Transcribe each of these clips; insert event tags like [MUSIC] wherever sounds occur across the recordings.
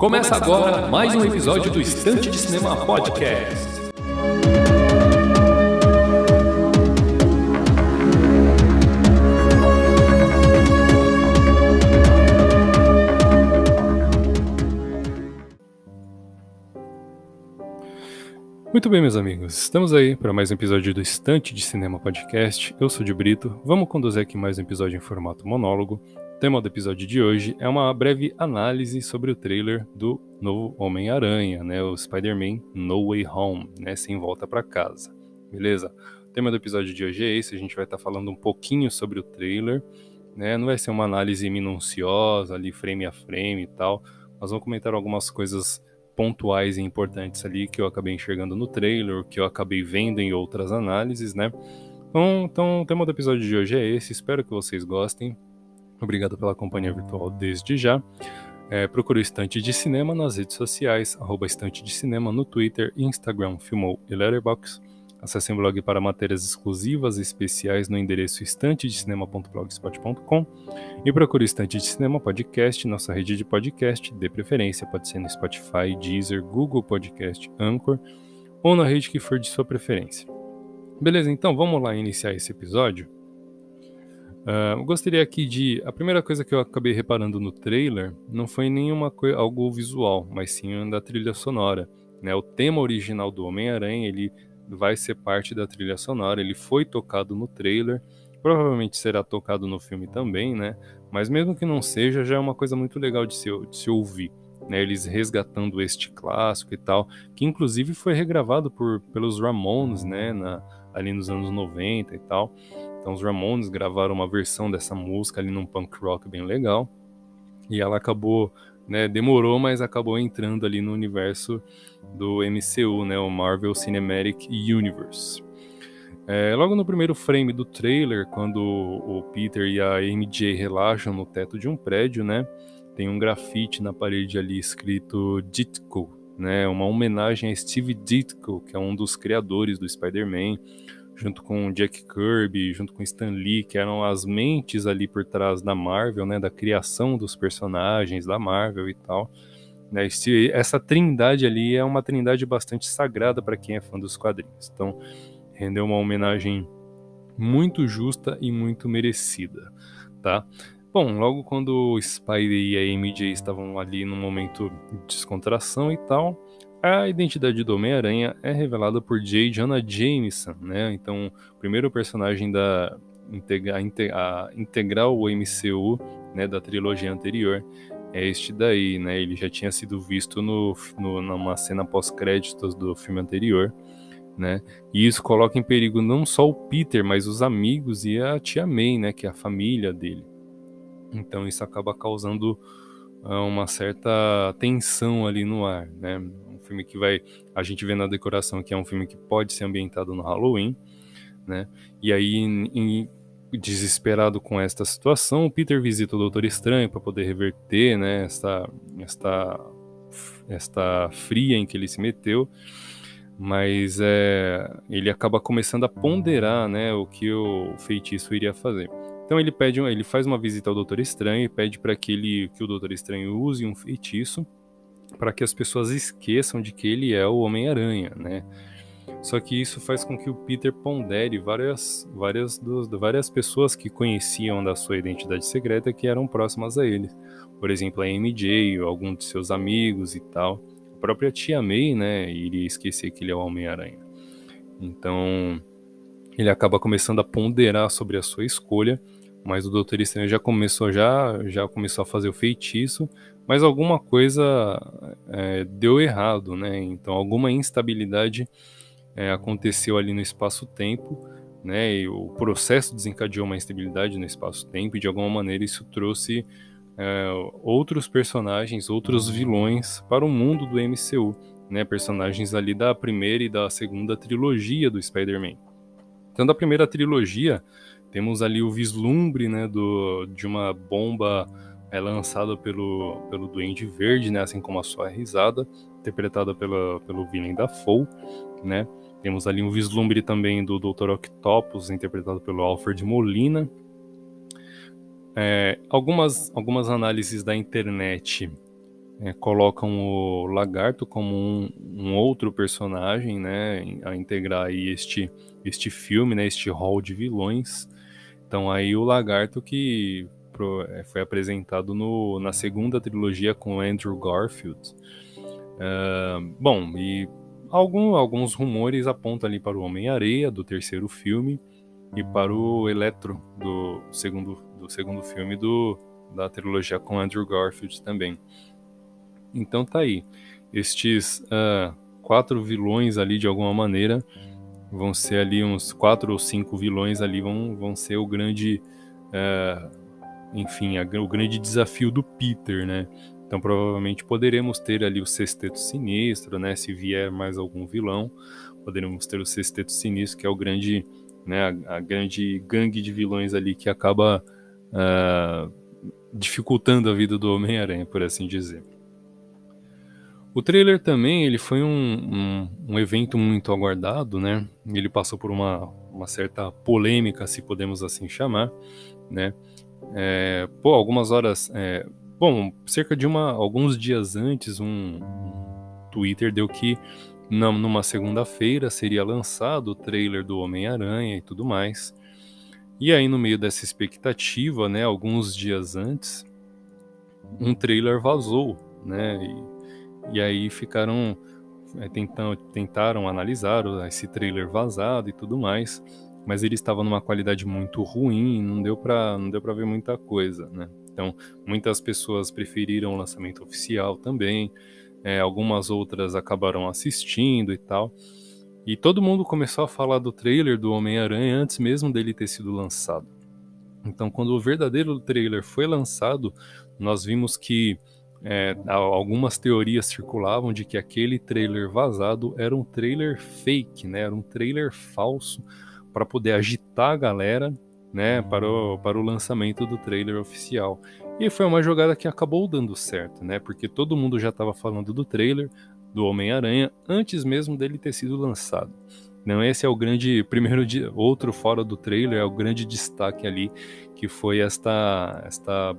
Começa agora mais um episódio do Estante de Cinema Podcast. Muito bem, meus amigos, estamos aí para mais um episódio do Estante de Cinema Podcast. Eu sou de Brito, vamos conduzir aqui mais um episódio em formato monólogo. Tema do episódio de hoje é uma breve análise sobre o trailer do novo Homem-Aranha, né, o Spider-Man No Way Home, né, sem volta para casa. Beleza? O tema do episódio de hoje é esse, a gente vai estar tá falando um pouquinho sobre o trailer, né? Não vai ser uma análise minuciosa ali frame a frame e tal. Nós vamos comentar algumas coisas pontuais e importantes ali que eu acabei enxergando no trailer, que eu acabei vendo em outras análises, né? Então, então o tema do episódio de hoje é esse, espero que vocês gostem. Obrigado pela companhia virtual desde já. É, procure o Estante de Cinema nas redes sociais, arroba Estante de Cinema no Twitter, Instagram, Filmou e Letterboxd. Acesse o blog para matérias exclusivas e especiais no endereço estantedecinema.blogspot.com e procure o Estante de Cinema Podcast, nossa rede de podcast, de preferência, pode ser no Spotify, Deezer, Google Podcast, Anchor ou na rede que for de sua preferência. Beleza, então vamos lá iniciar esse episódio. Uh, gostaria aqui de. A primeira coisa que eu acabei reparando no trailer não foi nenhuma coisa, algo visual, mas sim da trilha sonora. Né? O tema original do Homem-Aranha ele vai ser parte da trilha sonora. Ele foi tocado no trailer, provavelmente será tocado no filme também, né? Mas mesmo que não seja, já é uma coisa muito legal de se, de se ouvir. Né, eles resgatando este clássico e tal, que inclusive foi regravado por, pelos Ramones, né, na, ali nos anos 90 e tal. Então os Ramones gravaram uma versão dessa música ali num punk rock bem legal. E ela acabou né, demorou, mas acabou entrando ali no universo do MCU, né, o Marvel Cinematic Universe. É, logo no primeiro frame do trailer, quando o Peter e a MJ relaxam no teto de um prédio, né, tem um grafite na parede ali escrito Ditko, né, uma homenagem a Steve Ditko, que é um dos criadores do Spider-Man, junto com Jack Kirby, junto com Stan Lee, que eram as mentes ali por trás da Marvel, né, da criação dos personagens da Marvel e tal. Né, essa trindade ali é uma trindade bastante sagrada para quem é fã dos quadrinhos. Então, rendeu uma homenagem muito justa e muito merecida, tá? Bom, logo quando o Spider e a MJ estavam ali no momento de descontração e tal, a identidade do Homem-Aranha é revelada por J. Jonah Jameson, né? Então, o primeiro personagem da a integrar o MCU, né, da trilogia anterior, é este daí, né? Ele já tinha sido visto no, no numa cena pós-créditos do filme anterior, né? E isso coloca em perigo não só o Peter, mas os amigos e a tia May, né, que é a família dele. Então isso acaba causando uh, uma certa tensão ali no ar, né? Filme que vai. A gente vê na decoração que é um filme que pode ser ambientado no Halloween, né? E aí, em, desesperado com esta situação, o Peter visita o Doutor Estranho para poder reverter, né? Esta, esta, esta fria em que ele se meteu. Mas é, ele acaba começando a ponderar, né, o que o feitiço iria fazer. Então ele pede, ele faz uma visita ao Doutor Estranho e pede para que que o Doutor Estranho use um feitiço para que as pessoas esqueçam de que ele é o Homem-Aranha, né? Só que isso faz com que o Peter pondere várias, várias, dos, várias pessoas que conheciam da sua identidade secreta que eram próximas a ele. Por exemplo, a MJ, ou algum de seus amigos e tal. A própria tia May, né, iria esquecer que ele é o Homem-Aranha. Então, ele acaba começando a ponderar sobre a sua escolha, mas o Doutor Estranho já começou já, já começou a fazer o feitiço mas alguma coisa é, deu errado, né? Então alguma instabilidade é, aconteceu ali no espaço-tempo, né? E o processo desencadeou uma instabilidade no espaço-tempo e de alguma maneira isso trouxe é, outros personagens, outros vilões para o mundo do MCU, né? Personagens ali da primeira e da segunda trilogia do Spider-Man. Então da primeira trilogia temos ali o vislumbre, né? Do, de uma bomba é lançada pelo, pelo Duende Verde, né, assim como a sua risada, interpretada pela, pelo Willem Dafoe, né. Temos ali um vislumbre também do Dr. Octopus, interpretado pelo Alfred Molina. É, algumas, algumas análises da internet é, colocam o Lagarto como um, um, outro personagem, né, a integrar aí este, este filme, né, este hall de vilões. Então aí o Lagarto que é, foi apresentado no, na segunda trilogia com Andrew Garfield. Uh, bom, e algum, alguns rumores apontam ali para o Homem-Areia do terceiro filme e para o Eletro do segundo, do segundo filme do, da trilogia com Andrew Garfield também. Então tá aí. Estes uh, quatro vilões ali, de alguma maneira, vão ser ali uns quatro ou cinco vilões ali, vão, vão ser o grande. Uh, enfim, a, o grande desafio do Peter, né? Então provavelmente poderemos ter ali o Sexteto Sinistro, né? Se vier mais algum vilão, poderemos ter o Sexteto Sinistro, que é o grande, né? A, a grande gangue de vilões ali que acaba uh, dificultando a vida do Homem-Aranha, por assim dizer. O trailer também ele foi um, um, um, evento muito aguardado, né? Ele passou por uma, uma certa polêmica, se podemos assim chamar, né? É, pô, algumas horas, é, bom, cerca de uma, alguns dias antes, um, Twitter deu que na, numa segunda-feira seria lançado o trailer do Homem-Aranha e tudo mais. E aí no meio dessa expectativa, né? Alguns dias antes, um trailer vazou, né? E, e aí ficaram é, tentam, tentaram analisar esse trailer vazado e tudo mais, mas ele estava numa qualidade muito ruim, não deu para não deu para ver muita coisa, né? Então muitas pessoas preferiram o lançamento oficial também, é, algumas outras acabaram assistindo e tal. E todo mundo começou a falar do trailer do Homem-Aranha antes mesmo dele ter sido lançado. Então, quando o verdadeiro trailer foi lançado, nós vimos que é, algumas teorias circulavam de que aquele trailer vazado era um trailer fake, né? Era um trailer falso para poder agitar a galera, né? Para o, para o lançamento do trailer oficial. E foi uma jogada que acabou dando certo, né? Porque todo mundo já estava falando do trailer do Homem-Aranha antes mesmo dele ter sido lançado. Não, esse é o grande primeiro outro fora do trailer é o grande destaque ali que foi esta esta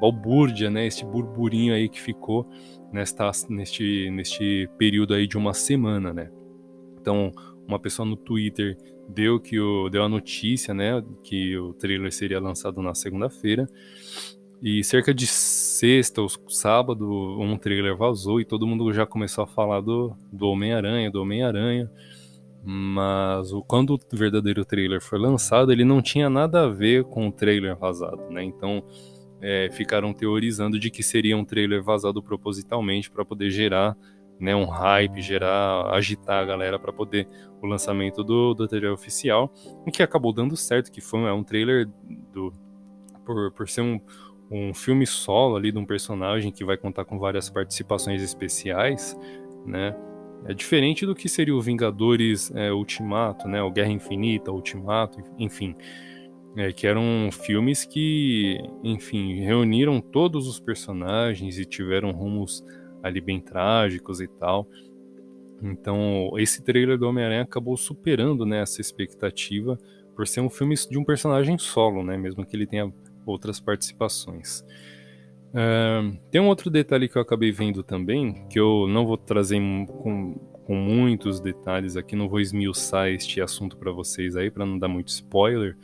balbúrdia, né, esse burburinho aí que ficou nesta, neste, neste período aí de uma semana, né. Então, uma pessoa no Twitter deu que o, deu a notícia, né, que o trailer seria lançado na segunda-feira. E cerca de sexta ou sábado, um trailer vazou e todo mundo já começou a falar do, do Homem-Aranha, do Homem-Aranha. Mas o, quando o verdadeiro trailer foi lançado, ele não tinha nada a ver com o trailer vazado, né? Então, é, ficaram teorizando de que seria um trailer vazado propositalmente para poder gerar né, um hype, gerar, agitar a galera para poder o lançamento do, do trailer oficial, o que acabou dando certo, que foi é um trailer do por, por ser um, um filme solo ali de um personagem que vai contar com várias participações especiais, né? É diferente do que seria o Vingadores é, Ultimato, né? O Guerra Infinita, Ultimato, enfim é, que eram filmes que, enfim, reuniram todos os personagens e tiveram rumos ali bem trágicos e tal. Então, esse trailer do Homem-Aranha acabou superando né, essa expectativa por ser um filme de um personagem solo, né, mesmo que ele tenha outras participações. Uh, tem um outro detalhe que eu acabei vendo também, que eu não vou trazer com, com muitos detalhes aqui, não vou esmiuçar este assunto para vocês aí, para não dar muito spoiler,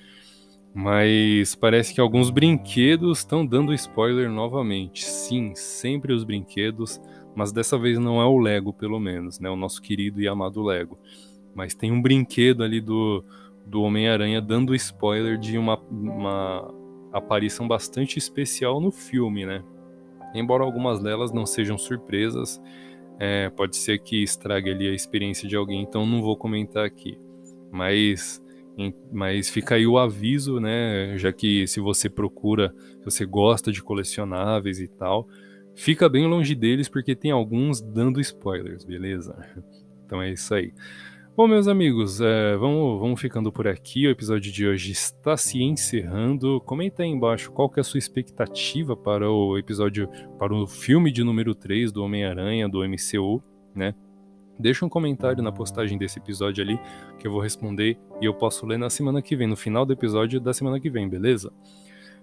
mas parece que alguns brinquedos estão dando spoiler novamente. Sim, sempre os brinquedos, mas dessa vez não é o Lego, pelo menos, né? O nosso querido e amado Lego. Mas tem um brinquedo ali do, do Homem-Aranha dando spoiler de uma, uma aparição bastante especial no filme, né? Embora algumas delas não sejam surpresas, é, pode ser que estrague ali a experiência de alguém, então não vou comentar aqui. Mas mas fica aí o aviso, né? Já que se você procura, se você gosta de colecionáveis e tal, fica bem longe deles porque tem alguns dando spoilers, beleza? [LAUGHS] Então é isso aí. Bom, meus amigos, é, vamos, vamos ficando por aqui. O episódio de hoje está se encerrando. Comenta aí embaixo qual que é a sua expectativa para o episódio, para o filme de número 3 do Homem-Aranha, do MCU, né? Deixa um comentário na postagem desse episódio ali que eu vou responder e eu posso ler na semana que vem, no final do episódio da semana que vem, beleza?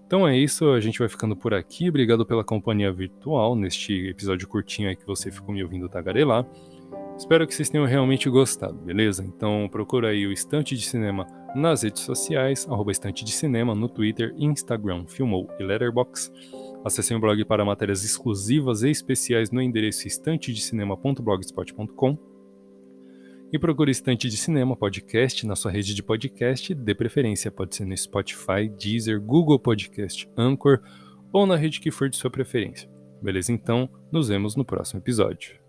Então é isso, a gente vai ficando por aqui. Obrigado pela companhia virtual neste episódio curtinho aí que você ficou me ouvindo tagarelar. Espero que vocês tenham realmente gostado, beleza? Então procura aí o Estante de Cinema nas redes sociais, arroba Estante de Cinema no Twitter, Instagram, Filmou e Letterboxd. Acessem o blog para matérias exclusivas e especiais no endereço estantedecinema.blogspot.com e procure Estante de Cinema Podcast na sua rede de podcast, de preferência pode ser no Spotify, Deezer, Google Podcast, Anchor ou na rede que for de sua preferência. Beleza? Então, nos vemos no próximo episódio.